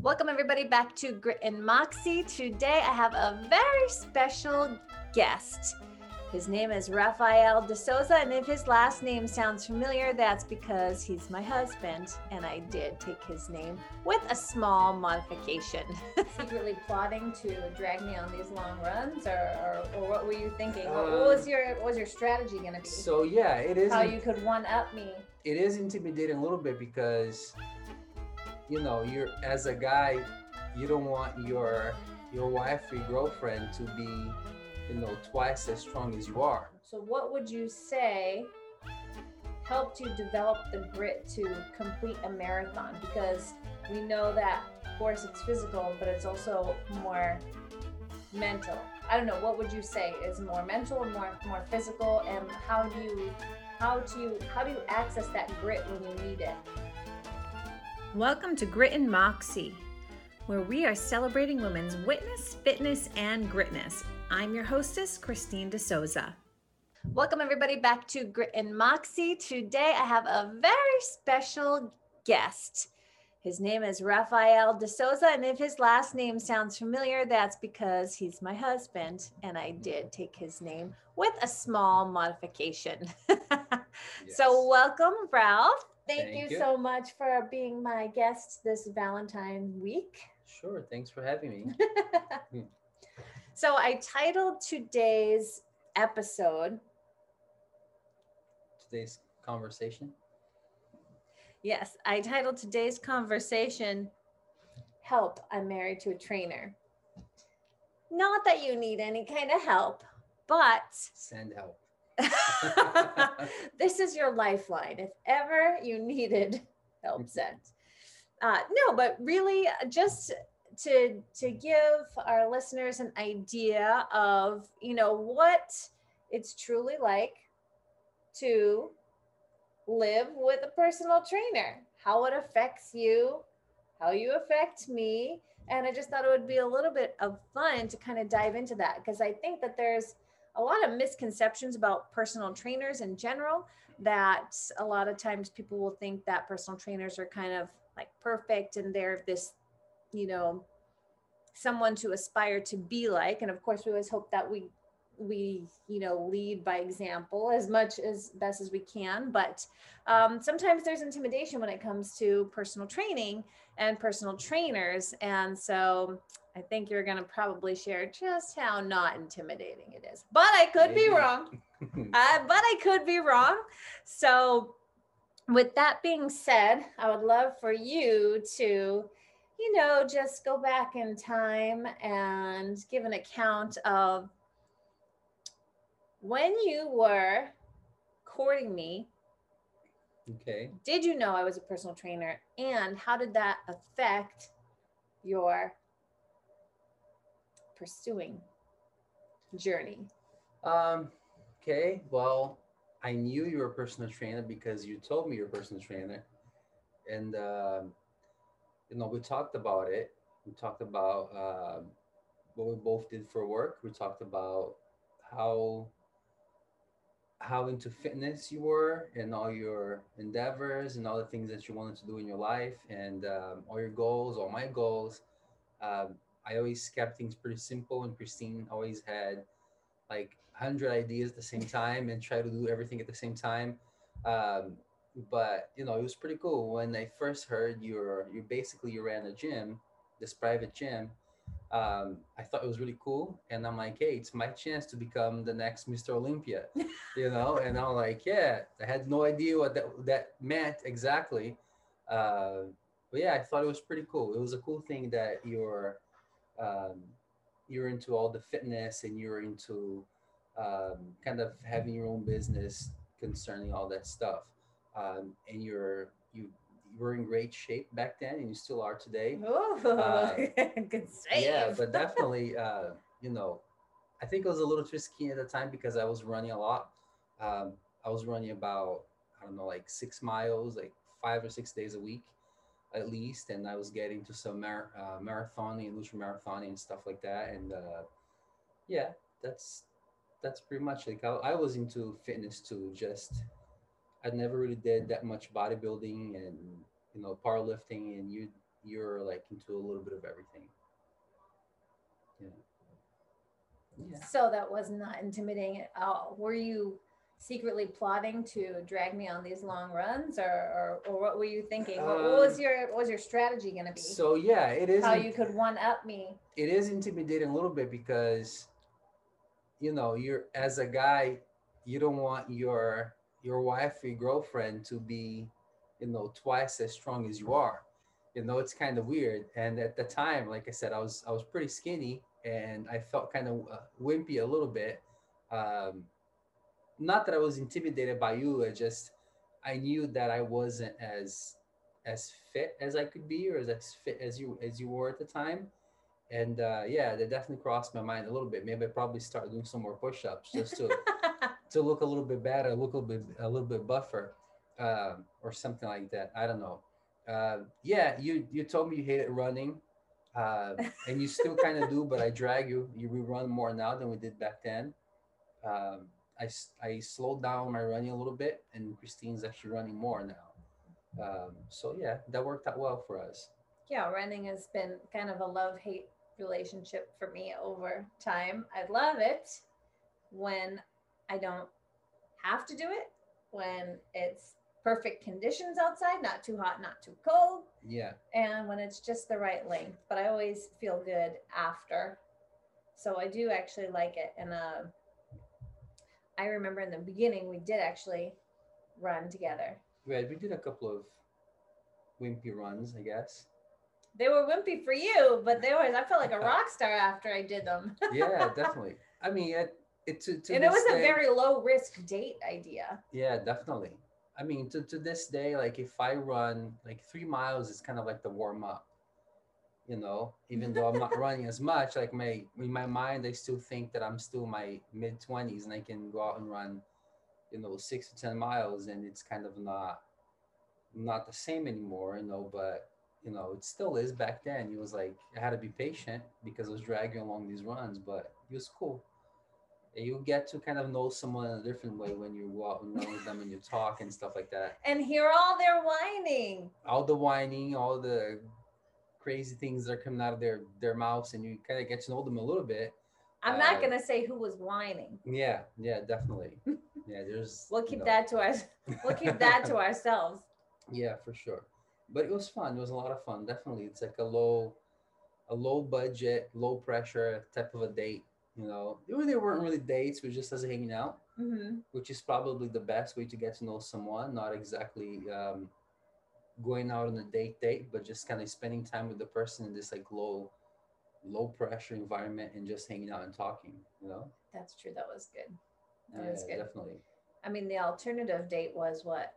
Welcome, everybody, back to Grit and Moxie. Today, I have a very special guest. His name is Rafael de Souza, and if his last name sounds familiar, that's because he's my husband, and I did take his name with a small modification. Secretly plotting to drag me on these long runs, or, or, or what were you thinking? what, what was Um, your what was your strategy going to be? So yeah, it is. How you could one up me? It is intimidating a little bit because, you know, you're as a guy, you don't want your your wife or your girlfriend to be, you know, twice as strong as you are. So, what would you say helped you develop the grit to complete a marathon? Because we know that, of course, it's physical, but it's also more mental. I don't know. What would you say is more mental or more more physical? And how do you how do you how do you access that grit when you need it? Welcome to Grit and Moxie, where we are celebrating women's witness, fitness, and gritness. I'm your hostess, Christine D'Souza. Welcome, everybody, back to Grit and Moxie. Today, I have a very special guest. His name is Rafael de Souza, and if his last name sounds familiar, that's because he's my husband, and I did take his name with a small modification. So, welcome, Ralph. Thank, Thank you, you. so much for being my guest this Valentine week. Sure. Thanks for having me. So, I titled today's episode Today's conversation. Yes, I titled today's conversation Help, I'm married to a trainer. Not that you need any kind of help, but Send help. this is your lifeline. If ever you needed help sent. Uh, no, but really uh, just to to give our listeners an idea of you know what it's truly like to live with a personal trainer, how it affects you, how you affect me. And I just thought it would be a little bit of fun to kind of dive into that because I think that there's a lot of misconceptions about personal trainers in general that a lot of times people will think that personal trainers are kind of like perfect and they're this, you know, someone to aspire to be like. And of course, we always hope that we we you know lead by example as much as best as we can but um, sometimes there's intimidation when it comes to personal training and personal trainers. And so i think you're going to probably share just how not intimidating it is but i could be wrong. Uh, but I could be wrong. So, with that being said, I would love for you to, you know, just go back in time and give an account of when you were courting me. okay. Did you know I was a personal trainer? And how did that affect your pursuing journey? Um, okay, well, I knew you were a personal trainer because you told me you're a personal trainer. And, um, you know, we talked about it. We talked about um, what we both did for work. We talked about how how into fitness you were and all your endeavors and all the things that you wanted to do in your life and um, all your goals, all my goals. Um, I always kept things pretty simple, and Christine always had like 100 ideas at the same time and try to do everything at the same time um, but you know it was pretty cool when i first heard you're you basically you ran a gym this private gym um, i thought it was really cool. And i'm like hey it's my chance to become the next mr olympia you know? And i'm like yeah. I had no idea what that, that meant exactly. Uh, but yeah i thought it was pretty cool. It was a cool thing that you're um, you're into all the fitness and you're into um, kind of having your own business concerning all that stuff. Um, and you're you you were in great shape back then and you still are today. Oh, Uh, good save. yeah but definitely uh, you know i think it was a little risky at the time because i was running a lot. Um, i was running about i don't know like six miles like five or six days a week at least. And i was getting to some mar- uh, marathoning and ultra marathoning and stuff like that. And uh, yeah that's that's pretty much like I, I was into fitness too just i never really did that much bodybuilding and you know powerlifting and you you're like into a little bit of everything. Yeah. Yeah. So that was not intimidating at all. Were you secretly plotting to drag me on these long runs or or, or what were you thinking? what, what was Um, your what was your strategy gonna be? So yeah, it is. How you could one up me. it is intimidating a little bit because you know you're as a guy you don't want your your wife or your girlfriend to be you know twice as strong as you are. You know it's kind of weird. And at the time like i said i was i was pretty skinny and i felt kind of uh, wimpy a little bit. Um not that i was intimidated by you i just i knew that i wasn't as as fit as i could be or as, as fit as you as you were at the time. And uh, yeah, that definitely crossed my mind a little bit. Maybe I probably start doing some more push-ups just to to look a little bit better, look a little bit a little bit buffer, um, or something like that. I don't know. Uh, yeah, you you told me you hated running, uh, and you still kind of do, but I drag you. You we run more now than we did back then. Um, I I slowed down my running a little bit, and Christine's actually running more now. Um, so yeah, that worked out well for us. yeah, running has been kind of a love-hate relationship for me over time. I love it when I don't have to do it, when it's perfect conditions outside, not too hot, not too cold, Yeah. and when it's just the right length. But I always feel good after. So I do actually like it. And uh, I remember in the beginning, we did actually run together. Right, we did a couple of wimpy runs, I guess. They were wimpy for you, but they was I felt like a rock star after I did them. Yeah, definitely. I mean, it, it to, to and it was a very low risk date idea. yeah, definitely. I mean, to, to this day, like if I run like three miles, it's kind of like the warm up. You know, even though I'm not running as much, like my in my mind, I still think that I'm still my mid twenties and I can go out and run, you know, six to ten miles, and it's kind of not not the same anymore, you know. But you know, it still is back then. It was like I had to be patient because I was dragging along these runs, but it was cool. You get to kind of know someone in a different way when you walk, out and run with them and you talk and stuff like that. And hear all their whining. All the whining, all the crazy things that are coming out of their their mouths, and you kind of get to know them a little bit. I'm not Uh, gonna say who was whining. Yeah, yeah, definitely. Yeah, there's. We'll you keep know, that to us. we'll keep that to ourselves. Yeah, for sure. But it was fun. It was a lot of fun. Definitely, it's like a low, a low budget, low pressure type of a date. You know, they weren't really dates. We just us hanging out. hmm which is probably the best way to get to know someone not exactly um, going out on a date date but just kind of spending time with the person in this like low low pressure environment and just hanging out and talking you know That's true. That was good. That yeah was good. definitely I mean, the alternative date was what?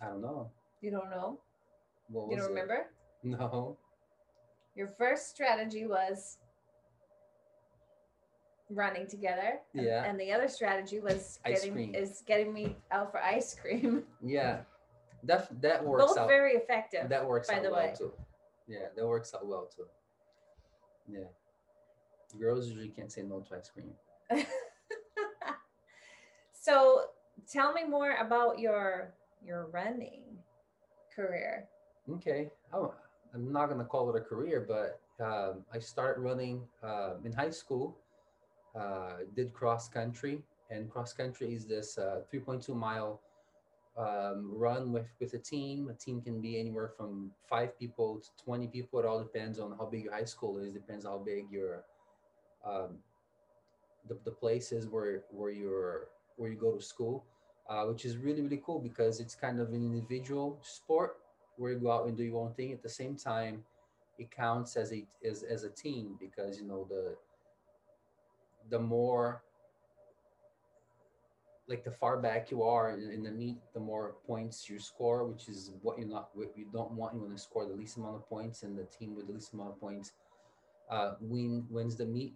i don't know You don't know? what You don't it? remember? no Your first strategy was running together. and- Yeah. And the other strategy was getting is getting me out for ice cream. yeah that that works Both out very effective. that works by out the well way. too yeah that works out well too yeah girls usually can't say no to ice cream so tell me more about your your running career. Okay. Oh, I'm not gonna call it a career, but um, I started running uh, in high school. Uh, did cross country, and cross country is this uh, 3.2 mile um, run with with a team. A team can be anywhere from five people to 20 people. It all depends on how big your high school is. Depends how big your um, the, the places where where you're where you go to school, uh, which is really really cool because it's kind of an individual sport where you go out and do your own thing. At the same time, it counts as a as, as a team because you know the the more like the far back you are in, in the meet, the more points you score, which is what you're not what you don't want. You want to score the least amount of points, and the team with the least amount of points uh, win wins the meet.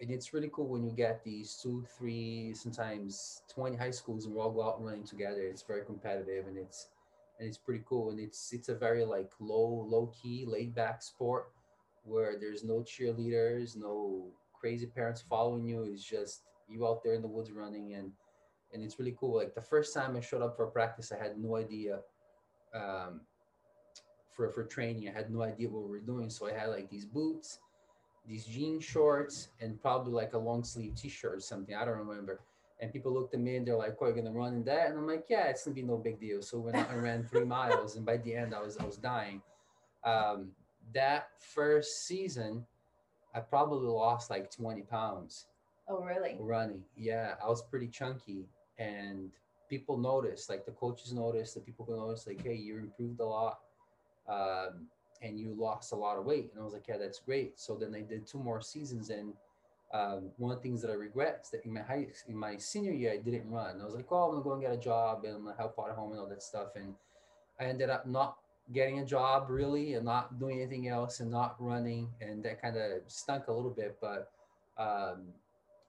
And it's really cool when you get these two, three, sometimes twenty high schools, and we all go out running together. It's very competitive, and it's and it's pretty cool. And it's it's a very like low low key, laid back sport where there's no cheerleaders, no crazy parents following you. It's just you out there in the woods running and and it's really cool. Like the first time I showed up for practice, I had no idea um, for for training. I had no idea what we were doing, so I had like these boots, these jean shorts, and probably like a long sleeve T-shirt or something. I don't remember. And people looked at me and they're like, "Oh, you're gonna run in that?" And I'm like, "Yeah, it's gonna be no big deal." So when I ran three miles, and by the end, I was I was dying. Um, that first season, I probably lost like 20 pounds Oh, really? running. Yeah, I was pretty chunky, and people noticed. Like the coaches noticed, the people noticed. Like, hey, you improved a lot, um, and you lost a lot of weight. And I was like, yeah, that's great. So then I did two more seasons, and um, one of the things that I regret is that in my high, in my senior year, I didn't run. I was like, oh, I'm gonna go and get a job, and I'm gonna help out at home and all that stuff. And I ended up not getting a job really, and not doing anything else, and not running, and that kind of stunk a little bit, but. Um,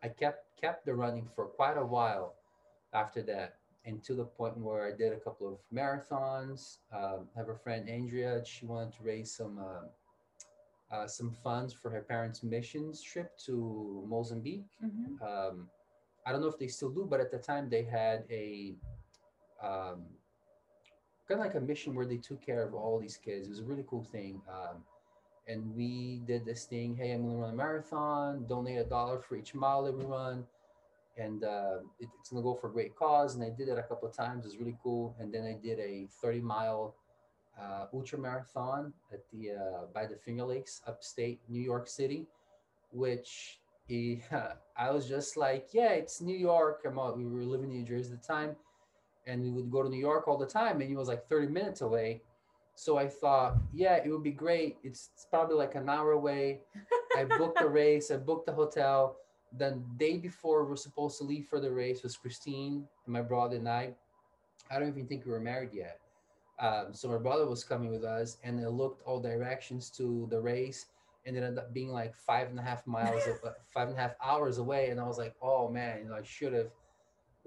I kept kept the running for quite a while after that, and to the point where I did a couple of marathons. Um, I have a friend Andrea; she wanted to raise some uh, uh, some funds for her parents' missions trip to Mozambique. Mhm. Um, I don't know if they still do, but at the time they had a um, kind of like a mission where they took care of all these kids. It was a really cool thing. Um, and we did this thing. Hey, I'm gonna run a marathon. Donate a dollar for each mile that we run, and uh, it, it's gonna go for a great cause. And I did it a couple of times. It was really cool. And then I did a 30 mile uh, ultra marathon at the uh, by the Finger Lakes, upstate New York City, which eh, I was just like, yeah, it's New York. I'm out. We were living in New Jersey at the time, and we would go to New York all the time, and it was like 30 minutes away. So I thought, yeah, it would be great. It's, it's probably like an hour away. I booked the race. I booked the hotel. Then day before we are supposed to leave for the race was Christine and my brother and I. I don't even think we were married yet. Um, so my brother was coming with us, and I looked all directions to the race, and it ended up being like five and a half miles, of, five and a half hours away. And I was like, oh man, you know, I should have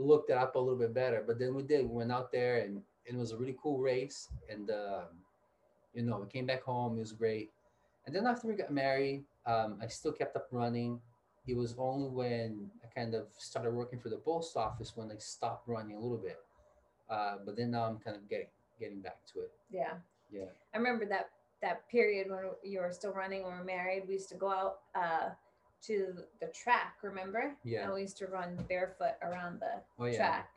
looked it up a little bit better. But then we did. We went out there, and it was a really cool race. And um, you know, we came back home. It was great. And then after we got married, um, I still kept up running. It was only when I kind of started working for the post office when I stopped running a little bit. Uh, but then now I'm kind of getting getting back to it. Yeah. Yeah. I remember that that period when you were still running when we were married. We used to go out uh, to the track. Remember? Yeah. And we used to run barefoot around the Oh yeah. track.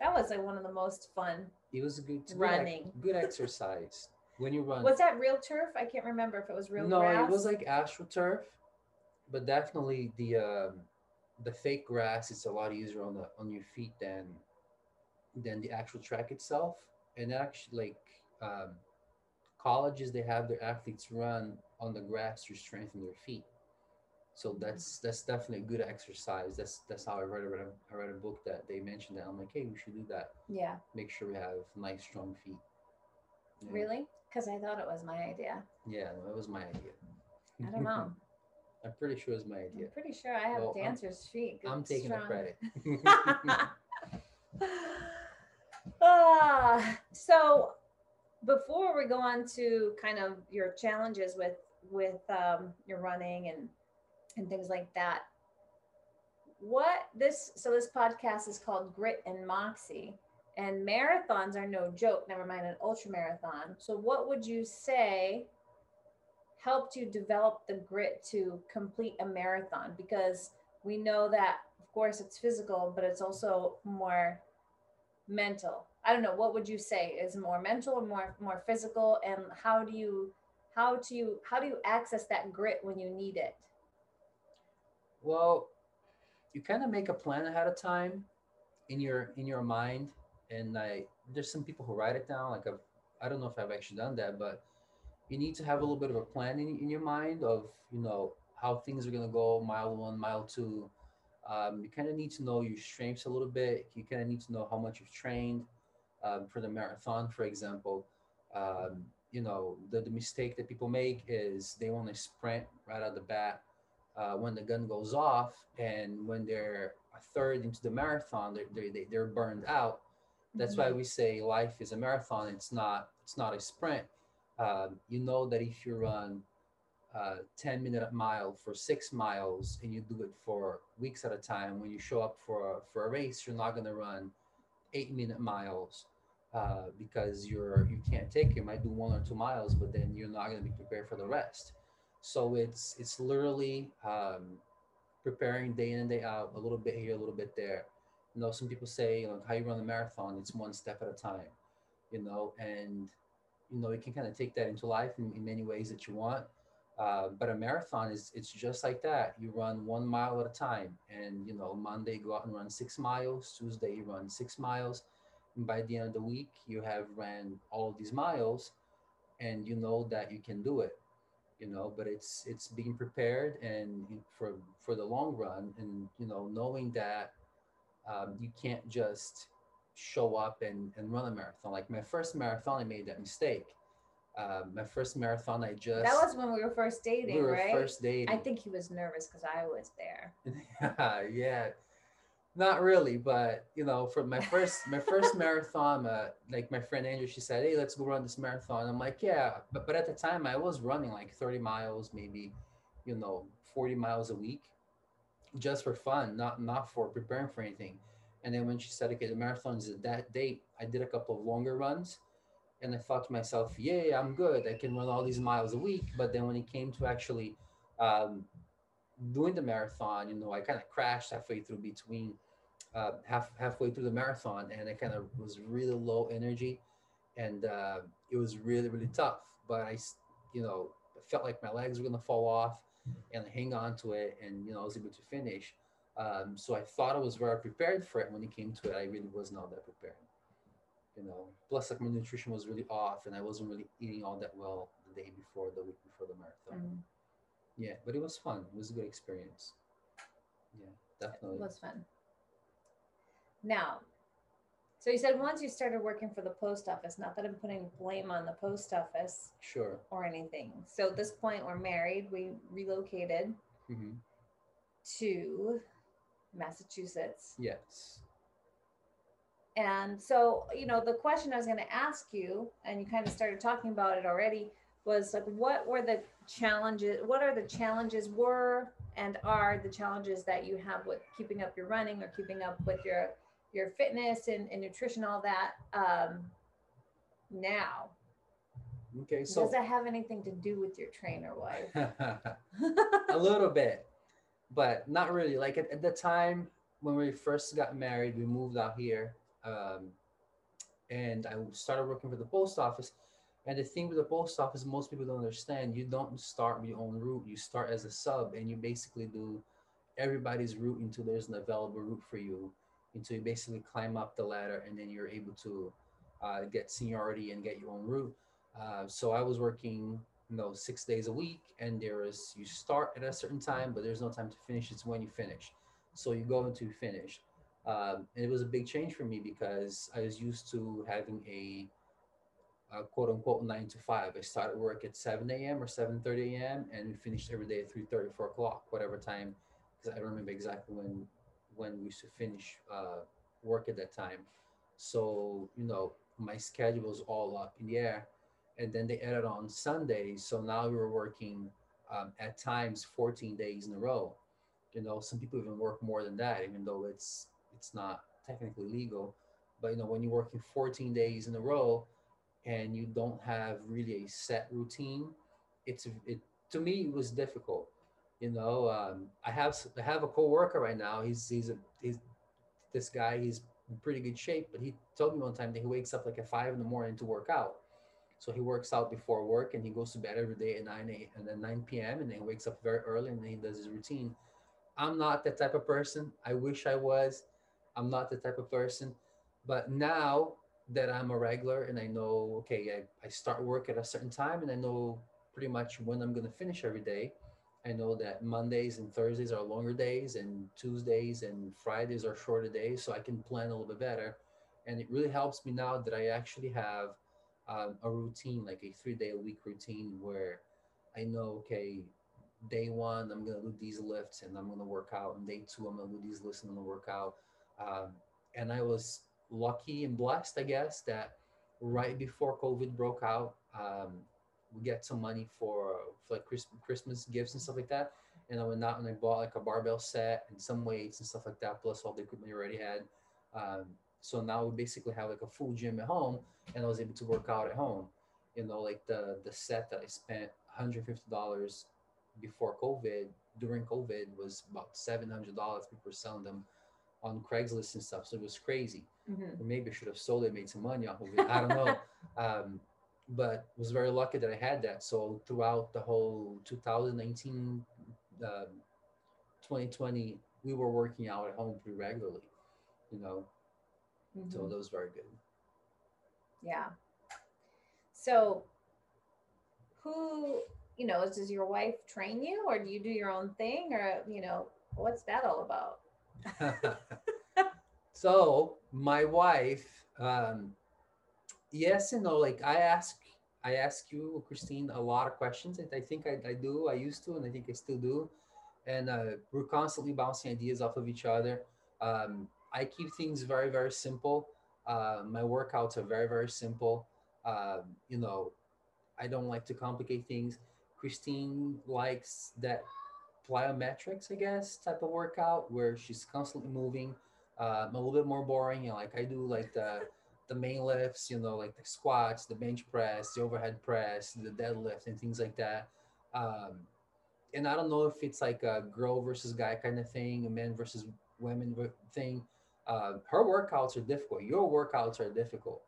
That was like one of the most fun. It was a good a good Running. good exercise when you run. Was that real turf? I can't remember if it was real no, grass. it was like astroturf, but definitely the um, the fake grass is a lot easier on the on your feet than than the actual track itself. And actually, like um, colleges, they have their athletes run on the grass to strengthen their feet. So that's that's definitely a good exercise. That's that's how I read. I read a, I read a book that they mentioned that. I'm like, hey, we should do that. yeah. Make sure we have nice, strong feet. Yeah. Really? Because I thought it was my idea. Yeah, no, it was my idea. I don't know. I'm pretty sure it was my idea. I'm pretty sure I have Well, I'm- dancer's feet. good, I'm taking the credit. ah, so before we go on to kind of your challenges with with um, your running and and things like that, what this so this podcast is called Grit and Moxie, and marathons are no joke. Never mind an ultra marathon. So what would you say? helped you develop the grit to complete a marathon because we know that of course it's physical but it's also more mental i don't know what would you say is more mental or more more physical and how do you how do you how do you access that grit when you need it well, you kind of make a plan ahead of time in your in your mind, and I there's some people who write it down. Like I've, I don't know if I've actually done that, but you need to have a little bit of a plan in, in your mind of you know how things are gonna go mile one, mile two. Um, you kind of need to know your strengths a little bit. You kind of need to know how much you've trained um, for the marathon, for example. Um, you know, the, the mistake that people make is they want to sprint right out the bat uh, when the gun goes off, and when they're a third into the marathon, they're, they're, they- they're burned out. That's why we say life is a marathon. It's not. It's not a sprint. Um, you know that if you run uh, 10 minute mile for six miles and you do it for weeks at a time, when you show up for a, for a race, you're not going to run eight minute miles. uh, because you're you can't take it. you might do one or two miles, but then you're not going to be prepared for the rest. So it's it's literally um, preparing day in and day out, a little bit here, a little bit there. You know, some people say, you know, how you run a marathon, it's one step at a time. You know, and you know you can kind of take that into life in, in many ways that you want. Uh, but a marathon is it's just like that. You run one mile at a time, and you know Monday go out and run six miles. Tuesday you run six miles, and by the end of the week you have ran all of these miles, and you know that you can do it. You know, but it's it's being prepared and for for the long run, and you know knowing that um, you can't just show up and, and run a marathon. Like my first marathon, I made that mistake uh, my first marathon, I just that was when we were first dating, we were right? first dating. I think he was nervous because I was there. yeah, not really, but you know, for my first my first marathon, uh, like my friend Andrew, she said, "Hey, let's go run this marathon." I'm like, "Yeah," but but at the time, I was running like 30 miles, maybe, you know, 40 miles a week, just for fun, not not for preparing for anything. And then when she said, "Okay, the marathon is at that date," I did a couple of longer runs and I thought to myself, yeah, I'm good. I can run all these miles a week. But then when it came to actually um, doing the marathon, you know, I kind of crashed halfway through between uh, half halfway through the marathon, and I kind of was really low energy, and uh, it was really really tough. But I, you know, felt like my legs were gonna fall off, and I hang on to it, and you know, I was able to finish. Um, so I thought I was very prepared for it. When it came to it, I really was not that prepared you know, plus like my nutrition was really off and I wasn't really eating all that well the day before, the week before the marathon. Mm. Yeah, but it was fun. It was a good experience. Yeah, definitely. It was fun. Now, so you said once you started working for the post office, not that I'm putting blame on the post office. Sure. Or anything. So at this point, we're married. We relocated mm-hmm. to Massachusetts. Yes. And so, you know, the question I was going to ask you, and you kind of started talking about it already, was like, what were the challenges? What are the challenges were and are the challenges that you have with keeping up your running or keeping up with your your fitness and, and nutrition, all that um, now? Okay, so does that have anything to do with your trainer wife? a little bit, but not really. Like at, at the time when we first got married, we moved out here um, and I started working for the post office. And the thing with the post office, most people don't understand. You don't start with your own route. You start as a sub, and you basically do everybody's route until there's an available route for you. Until you basically climb up the ladder, and then you're able to uh, get seniority and get your own route. Uh, so I was working, you know, six days a week, and there is you start at a certain time, but there's no time to finish. It's when you finish. So you go until you finish. Um, and it was a big change for me because I was used to having a, a, quote unquote nine to five. I started work at 7 a.m. or 7:30 a.m. and finished every day at 3:30, 4 o'clock, whatever time, because I don't remember exactly when when we to finish uh, work at that time. So you know, my schedule was all up in the air, and then they added on Sundays. So now we were working um, at times 14 days in a row. You know, some people even work more than that, even though it's it's not technically legal. But you know, when you're working 14 days in a row and you don't have really a set routine, it's it to me it was difficult. You know, um, I have I have a coworker right now. He's he's a he's this guy. He's in pretty good shape, but he told me one time that he wakes up like at five in the morning to work out. So he works out before work and he goes to bed every day at 9 a, and then 9 p.m. and then he wakes up very early and then he does his routine. I'm not that type of person. I wish I was. I'm not the type of person. But now that I'm a regular and I know, okay, I, I start work at a certain time and I know pretty much when I'm going to finish every day. I know that Mondays and Thursdays are longer days and Tuesdays and Fridays are shorter days. So I can plan a little bit better. And it really helps me now that I actually have um, a routine, like a three day a week routine where I know, okay, day one, I'm going to do these lifts and I'm going to work out. And day two, I'm going to do these lifts and I'm going to work out. Um, and I was lucky and blessed, I guess, that right before COVID broke out, um, we get some money for, for like Christmas gifts and stuff like that. And I went out and I bought like a barbell set and some weights and stuff like that, plus all the equipment I already had. Um, So now we basically have like a full gym at home, and I was able to work out at home. You know, like the the set that I spent $150 before COVID, during COVID, was about $700. People were selling them on Craigslist and stuff. So it was crazy. Mhm. Or maybe I should have sold it, made some money off of it. I don't know. um, but was very lucky that I had that. So throughout the whole 2019, um, 2020, we were working out at home pretty regularly. You know, so Mhm. that was very good. Yeah. So, who, you know, does your wife train you or do you do your own thing or, you know, what's that all about? so my wife, um, yes and no. Like I ask, I ask you, Christine, a lot of questions. I, I think I, I do. I used to, and I think I still do. And uh, we're constantly bouncing ideas off of each other. Um, I keep things very, very simple. Uh, my workouts are very, very simple. Um, you know, I don't like to complicate things. Christine likes that plyometrics, I guess, type of workout where she's constantly moving. Uh, a little bit more boring, you know, like I do like the the main lifts, you know, like the squats, the bench press, the overhead press, the deadlift, and things like that. Um, and I don't know if it's like a girl versus guy kind of thing, a man versus women thing. Uh, her workouts are difficult. Your workouts are difficult.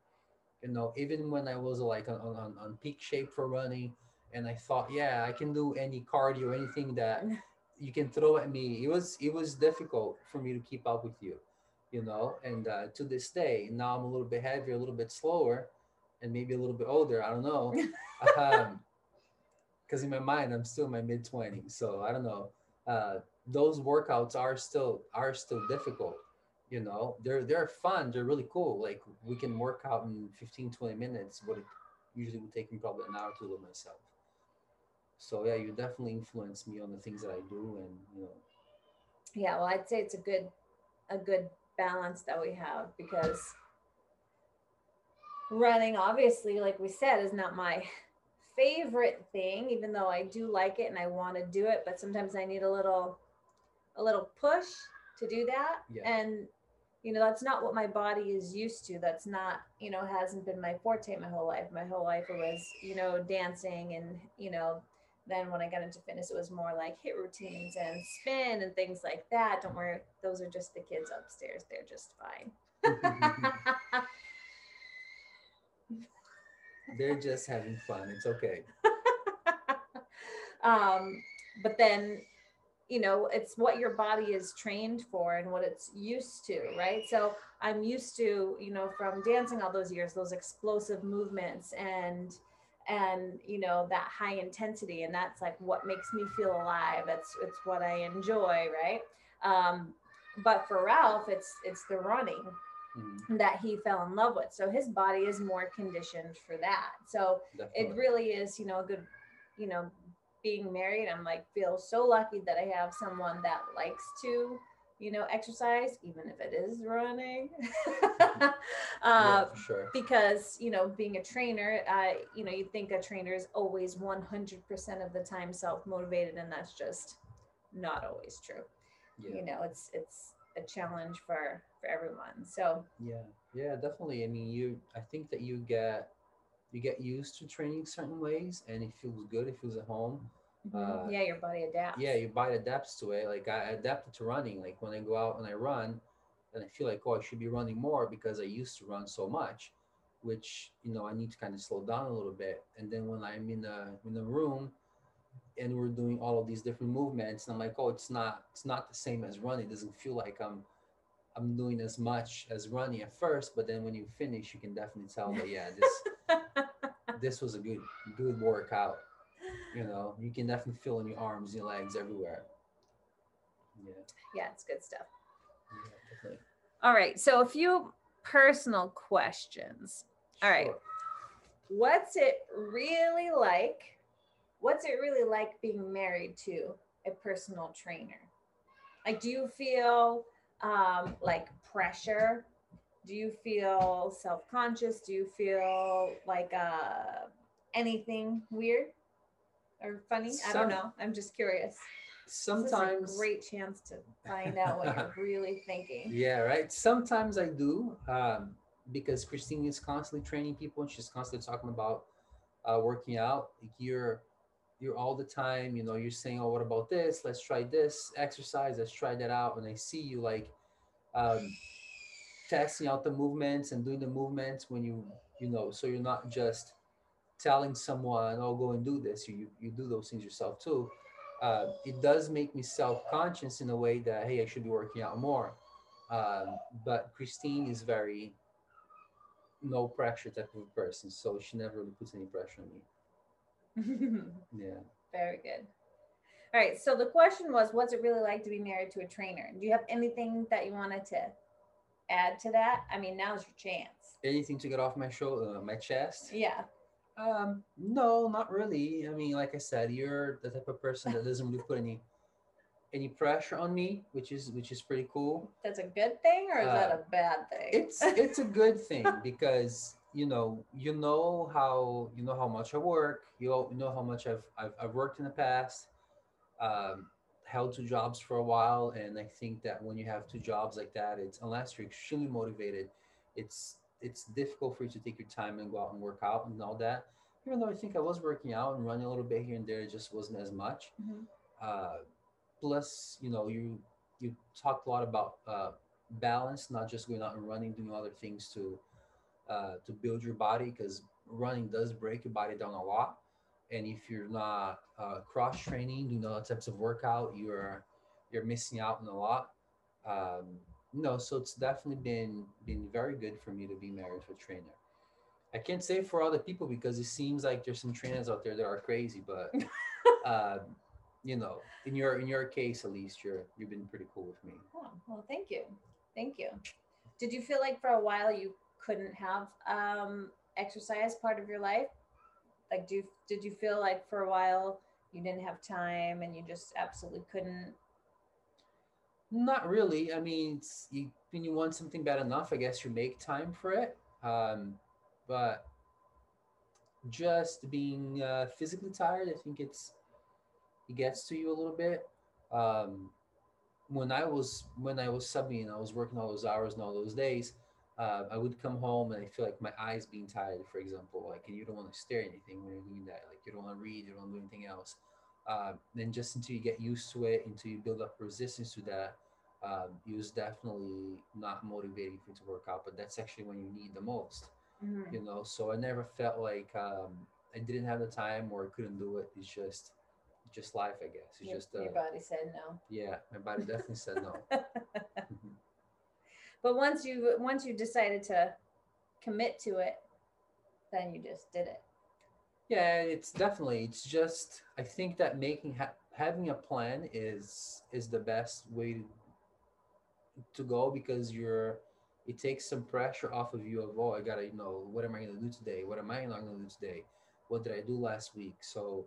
You know, even when I was like on, on, on peak shape for running, and I thought, yeah, I can do any cardio, anything that you can throw at me. It was it was difficult for me to keep up with you, you know. And uh, to this day, now I'm a little bit heavier, a little bit slower, and maybe a little bit older. I don't know. um, because in my mind I'm still in my mid 20s, so I don't know. Uh, those workouts are still are still difficult. You know, they're they're fun. They're really cool. Like we can work out in 15, 20 minutes, but it usually would take me probably an hour to do myself. So yeah, you definitely influence me on the things that I do, and you know, Yeah, well, I'd say it's a good a good balance that we have because running obviously like we said is not my favorite thing even though I do like it and I want to do it but sometimes I need a little a little push to do that. Yeah. and you know that's not what my body is used to. That's not you know hasn't been my forte my whole life. My whole life it was you know dancing and you know then when I got into fitness, it was more like HIIT routines and spin and things like that. Don't worry, those are just the kids upstairs. They're just fine. they're just having fun. It's okay. um, but then, you know, it's what your body is trained for and what it's used to, right? So I'm used to, you know, from dancing all those years, those explosive movements and and you know that high intensity and that's like what makes me feel alive. It's it's what i enjoy right? Um but for ralph it's it's the running Mhm, that he fell in love with. So his body is more conditioned for that. So it really is you know a good you know being married i'm like feel so lucky that i have someone that likes to you know exercise even if it is running yeah, uh, for sure. because you know being a trainer uh, you know you think a trainer is always 100% of the time self-motivated and that's just not always true Yeah. you know it's it's a challenge for for everyone so Yeah, yeah, definitely. I mean, you. I think that you get you get used to training certain ways, and it feels good. It feels at home. Uh, yeah your body adapts Yeah, your body adapts to it. Like I adapted to running. Like when I go out and I run, and I feel like oh, I should be running more because I used to run so much, which you know I need to kind of slow down a little bit. And then when I'm in a in a room, and we're doing all of these different movements, and I'm like, oh, it's not it's not the same as running. It doesn't feel like I'm I'm doing as much as running at first, but then when you finish, you can definitely tell that yeah, this this was a good good workout. You know, you can definitely feel in your arms, your legs, everywhere. Yeah, yeah it's good stuff. Yeah, definitely. all right so a few personal questions. All right. Sure. what's it really like what's it really like being married to a personal trainer? Like do you feel um like pressure? Do you feel self-conscious? Do you feel like uh anything weird or funny i don't Some- know i'm just curious sometimes this is a great chance to find out what you're really thinking. Yeah, right. Sometimes I do, um, because Christine is constantly training people and she's constantly talking about uh, working out. Like you're, you're all the time, you know, you're saying, "Oh, what about this? Let's try this exercise. Let's try that out." And I see you like um, testing out the movements and doing the movements when you, you know, so you're not just telling someone, "Oh, go and do this." You you do those things yourself too. Uh, it does make me self-conscious in a way that hey, I should be working out more. Um, but Christine is very no pressure type of person, so she never really puts any pressure on me. Yeah. Very good. All right. So the question was, what's it really like to be married to a trainer? Do you have anything that you wanted to add to that? I mean, now's your chance. Anything to get off my shoulder, uh, my chest? Yeah. Um, no, not really. I mean, like I said, you're the type of person that doesn't really put any any pressure on me, which is which is pretty cool. That's a good thing, or is that Uh, a bad thing? It's it's a good thing because you know you know how you know how much I work. You you know how much I've I've, I've worked in the past. Um, held two jobs for a while, and I think that when you have two jobs like that, it's unless you're extremely motivated, it's it's difficult for you to take your time and go out and work out and all that. Even though I think I was working out and running a little bit here and there, it just wasn't as much. Mhm. Uh, plus, you know, you you talked a lot about uh, balance, not just going out and running, doing other things to uh, to build your body, because running does break your body down a lot. And if you're not uh, cross training, doing other types of workout, you're you're missing out on a lot. Um, no, so it's definitely been been very good for me to be married to a trainer. I can't say for other people because it seems like there's some trainers out there that are crazy, but um, you know, in your in your case at least, you're you've been pretty cool with me. Oh, well, thank you. Thank you. Did you feel like for a while you couldn't have um, exercise part of your life? Like, do you, did you feel like for a while you didn't have time and you just absolutely couldn't? Not really. I mean, you, when you want something bad enough, I guess you make time for it. Um, but just being uh, physically tired, I think it's it gets to you a little bit. Um, when I was when I was subbing, I was working all those hours and all those days. Uh, I would come home and I feel like my eyes being tired, for example, like and you don't want to stare at anything when you're doing that. Like you don't want to read, you don't want to do anything else. Uh, then just until you get used to it, until you build up resistance to that, um, it was definitely not motivating for you to work out. But that's actually when you need the most, Mhm. you know. So I never felt like um, I didn't have the time or I couldn't do it. It's just, just life, I guess. It's Your, just, uh, your body said no. yeah, my body definitely said no. Mhm. But once you once you decided to commit to it, then you just did it. Yeah, it's definitely. It's just. I think that making ha- having a plan is is the best way to to go because you're. It takes some pressure off of you of oh I gotta you know what am I gonna do today? What am I not gonna do today? What did I do last week? So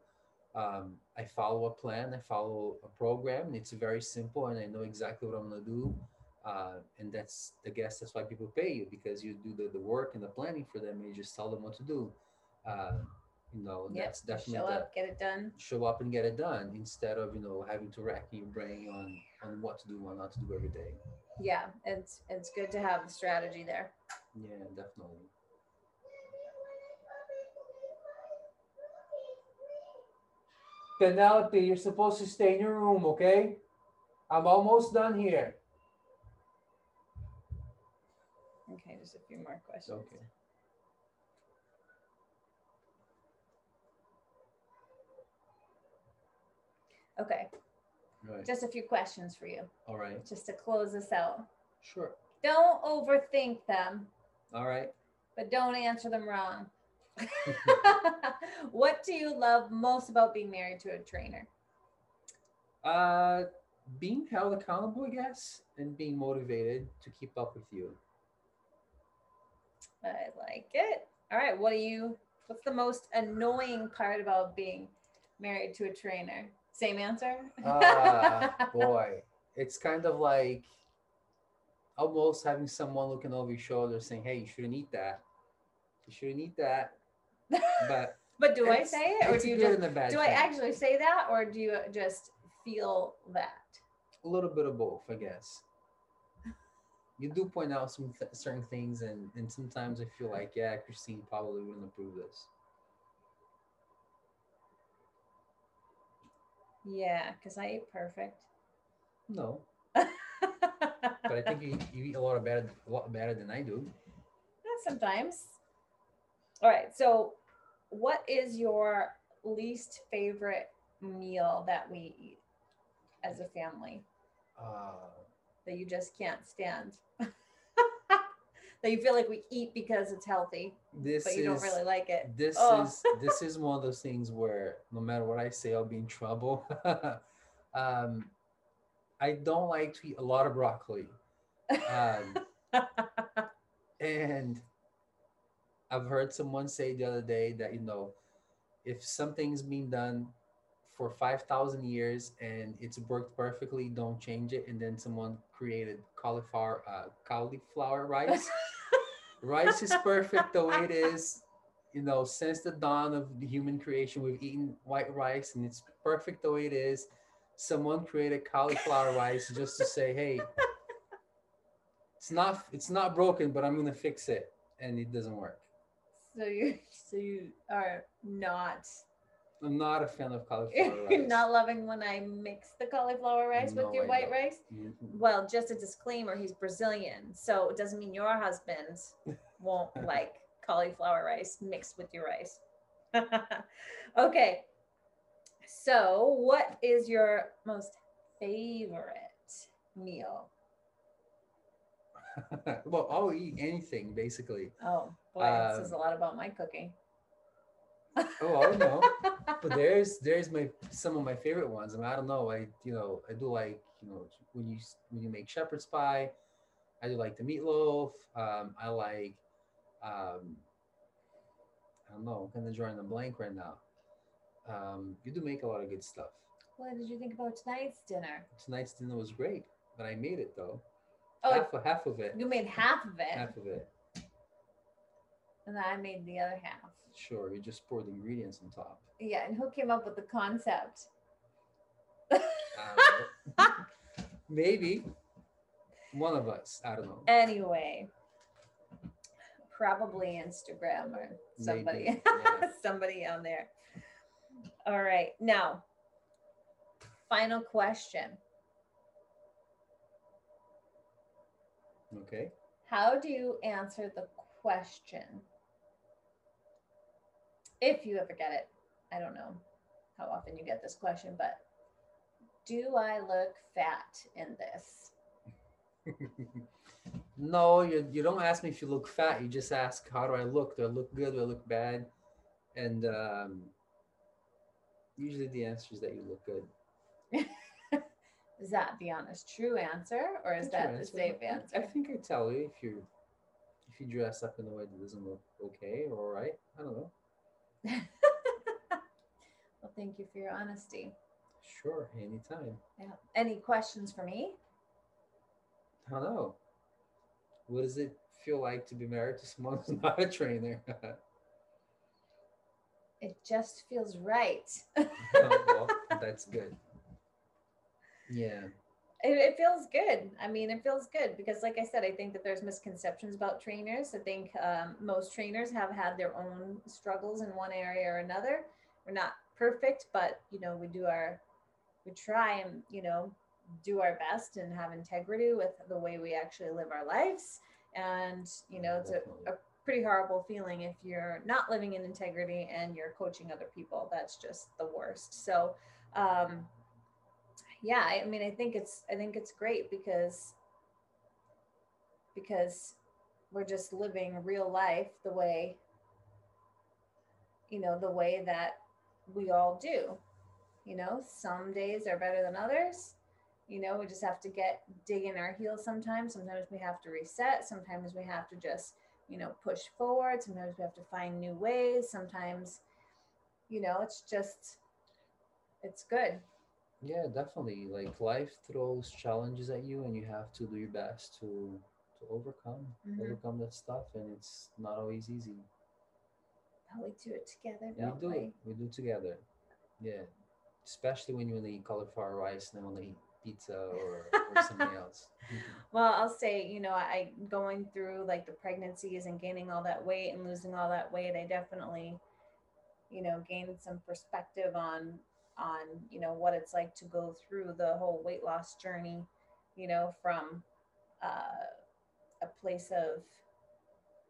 um, I follow a plan. I follow a program. It's very simple, and I know exactly what I'm gonna do. Uh, and that's I guess that's why people pay you because you do the, the work and the planning for them. And you just tell them what to do. Uh, you know, Yep, that's definitely show the, up, get it done. show up and get it done instead of you know having to rack your brain on on what to do what not to do every day Yeah, it's it's good to have the strategy there. yeah definitely Penelope, you're supposed to stay in your room, okay? I'm almost done here. Okay, just a few more questions. Okay. Okay, Right. just a few questions for you, All right. just to close this out. Sure. Don't overthink them, All right. but don't answer them wrong. what do you love most about being married to a trainer? Uh, being held accountable, I guess, and being motivated to keep up with you. I like it. All right, what do you? What's the most annoying part about being married to a trainer? Same answer. Ah, boy, it's kind of like almost having someone looking over your shoulder saying, "Hey, you shouldn't eat that. You shouldn't eat that." But but do I say it, or do you just? and a bad Do I actually say that, or do you just feel that? A little bit of both, I guess. You do point out some th- certain things, and and sometimes I feel like, yeah, Christine probably wouldn't approve this. Yeah, because I eat perfect. No, but I think you, you eat a lot of better, a lot better than I do. Sometimes. All right. So, what is your least favorite meal that we eat as a family Uh, that you just can't stand? that you feel like we eat because it's healthy, this but you is don't really like it. this Oh. is this is one of those things where no matter what I say, I'll be in trouble. um, I don't like to eat a lot of broccoli. Um, and I've heard someone say the other day that you know, if something's been done for five thousand years and it's worked perfectly, don't change it. And then someone created cauliflower uh, cauliflower rice. rice is perfect the way it is. You know, since the dawn of the human creation, we've eaten white rice and it's perfect the way it is. Someone created cauliflower rice just to say, hey, it's not it's not broken, but I'm gonna fix it, and it doesn't work. so you, so you are not. I'm not a fan of cauliflower You're not loving when I mix the cauliflower rice with your I white don't. rice. Mhm. Well, just a disclaimer, he's Brazilian, so it doesn't mean your husband won't like cauliflower rice mixed with your rice. okay. So, what is your most favorite meal? well, I'll eat anything basically. Oh, boy, this is a Um, lot about my cooking. Oh, I don't know. but there's there's my some of my favorite ones. I mean, I don't know. I you know I do like you know when you when you make shepherd's pie. I do like the meatloaf. Um, I like um, I don't know. I'm kind of drawing a blank right now. Um, you do make a lot of good stuff. what did you think about tonight's dinner? Tonight's dinner was great, but I made it though. Oh, half half of it. you made half of it, Half of it. And then I made the other half. Sure, you just poured the ingredients on top. Yeah, and who came up with the concept? Um, maybe one of us. I don't know. anyway probably instagram or somebody Maybe, yeah. somebody on there all right now final question Okay. how do you answer the question if you ever get it i don't know how often you get this question but do i look fat in this no, you, you don't ask me if you look fat. You just ask, how do I look? Do I look good? Do I look bad? And um, usually the answer is that you look good. is that the honest true answer or is That's that the safe answer I think I tell you if you if you dress up in a way that doesn't look okay or all right. I don't know. well, thank you for your honesty. Sure, anytime. Yeah. Any questions for me? I don't know. What does it feel like to be married to someone who's not a trainer? It just feels right. Oh, well, that's good. Yeah. It, it feels good. I mean, it feels good because, like I said, I think that there's misconceptions about trainers. I think um, most trainers have had their own struggles in one area or another. We're not perfect, but you know, we do our, we try and you know, do our best and have integrity with the way we actually live our lives. And you know, it's a, a pretty horrible feeling if you're not living in integrity and you're coaching other people. That's just the worst. So, um, yeah, I mean, I think it's I think it's great because because we're just living real life the way you know the way that we all do. You know, some days are better than others. You know, we just have to get dig in our heels sometimes. Sometimes we have to reset. Sometimes we have to just you know push forward. Sometimes we have to find new ways. Sometimes you know it's just it's good. Yeah, definitely. Like life throws challenges at you, and you have to do your best to to overcome Mhm. overcome that stuff. And it's not always easy. But we do it together, We don't do we? it. Do together. Yeah. especially when you to eat cauliflower rice and then to eat pizza or, or something else. Well, I'll say, you know, I going through like the pregnancies and gaining all that weight and losing all that weight, I definitely, you know, gained some perspective on on, you know, what it's like to go through the whole weight loss journey, you know, from uh a place of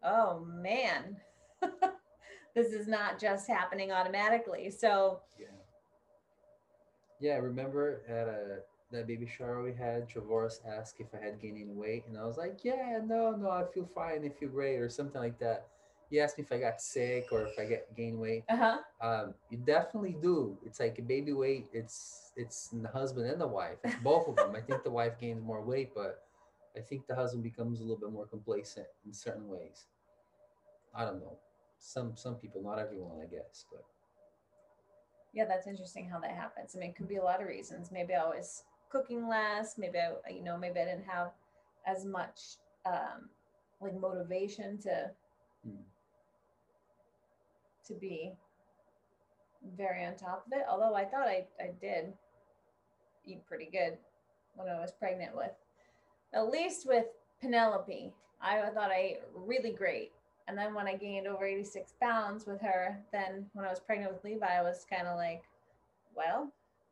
oh man. this is not just happening automatically. So, Yeah. Yeah, I remember at a that baby shower we had, Travoris asked if I had gained any weight, and I was like, "Yeah, no, no, I feel fine, I feel great," or something like that. He asked me if I got sick or if I get gain weight. uh-huh. Um, you definitely do. It's like a baby weight. It's it's the husband and the wife. It's both of them. I think the wife gains more weight, but I think the husband becomes a little bit more complacent in certain ways. I don't know. Some some people, not everyone, I guess, but Yeah, that's interesting how that happens. I mean, it could be a lot of reasons. Maybe I was cooking less. Maybe I, you know, maybe I didn't have as much um, like motivation to Hmm. To be very on top of it. Although I thought I I did eat pretty good when I was pregnant with, at least with Penelope. I thought I ate really great. And then when I gained over 86 pounds with her, then when I was pregnant with Levi, I was kind of like, well,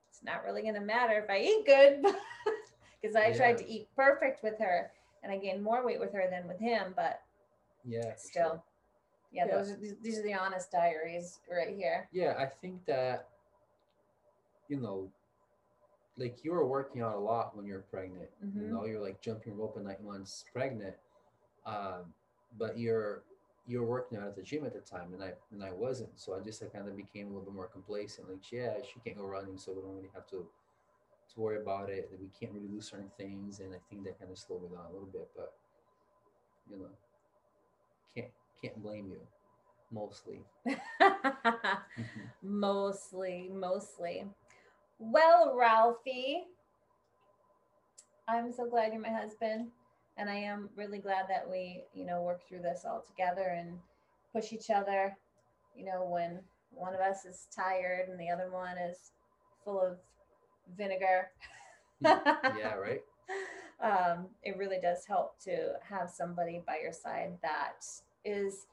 it's not really going to matter if I eat good because I tried to eat perfect with her and I gained more weight with her than with him. But yeah, still, sure. Yeah, Yeah. those are, these, these are the honest diaries right here. Yeah, I think that you know, like you were working out a lot when you're pregnant. You Mhm. know, you're like jumping rope at night once pregnant. Um, but you're you're working out at the gym at the time, and I and I wasn't. So I just I kind of became a little bit more complacent. Like, yeah, she can't go running, so we don't really have to to worry about it. That we can't really do certain things, and I think that kind of slowed me down a little bit. But you know, can't can't blame you, mostly. Mostly, mostly. Well, Ralphie, I'm so glad you're my husband. And I am really glad that we, you know, work through this all together and push each other. You know, when one of us is tired and the other one is full of vinegar. yeah, right. um, it really does help to have somebody by your side that is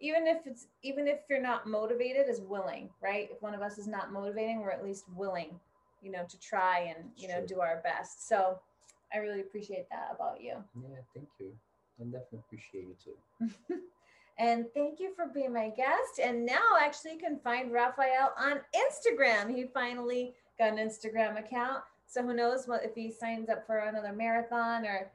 even if it's even if you're not motivated is willing right if one of us is not motivating we're at least willing you know to try and you know Sure. do our best so i really appreciate that about you Yeah, thank you. I definitely appreciate you too. and thank you for being my guest and now actually you can find raphael on instagram he finally got an instagram account so who knows what if he signs up for another marathon or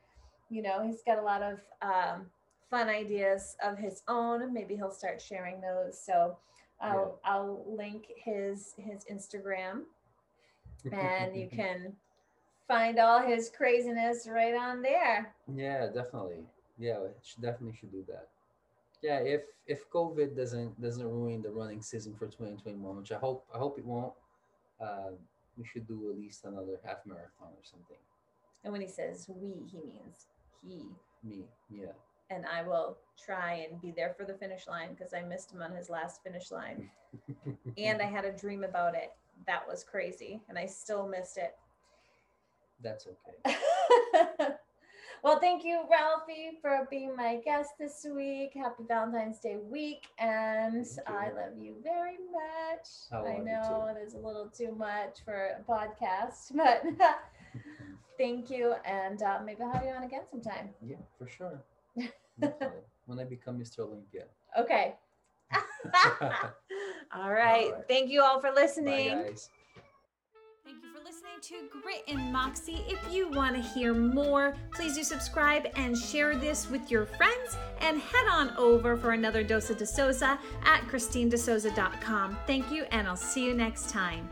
you know he's got a lot of um, fun ideas of his own maybe he'll start sharing those so i'll i'll link his his instagram and you can find all his craziness right on there Yeah, definitely. Yeah, should definitely should do that. Yeah, if if COVID doesn't doesn't ruin the running season for 2021, which I hope I hope it won't, uh, we should do at least another half marathon or something. and when he says we he means he Me, yeah. And i will try and be there for the finish line because i missed him on his last finish line and i had a dream about it that was crazy and i still missed it That's okay. well, thank you, Ralphie, for being my guest this week. Happy Valentine's Day week. And I love you very much. I I know it is a little too much for a podcast, but thank you. And uh, maybe I'll have you on again sometime. yeah, for sure. Definitely. when I become Mr. Olympia. Okay. all, right. right. Thank you all for listening. Bye, guys. Thank you for listening to Grit and Moxie. If you want to hear more, please do subscribe and share this with your friends and head on over for another dose of DeSouza at christinedesouza.com. Thank you, and I'll see you next time.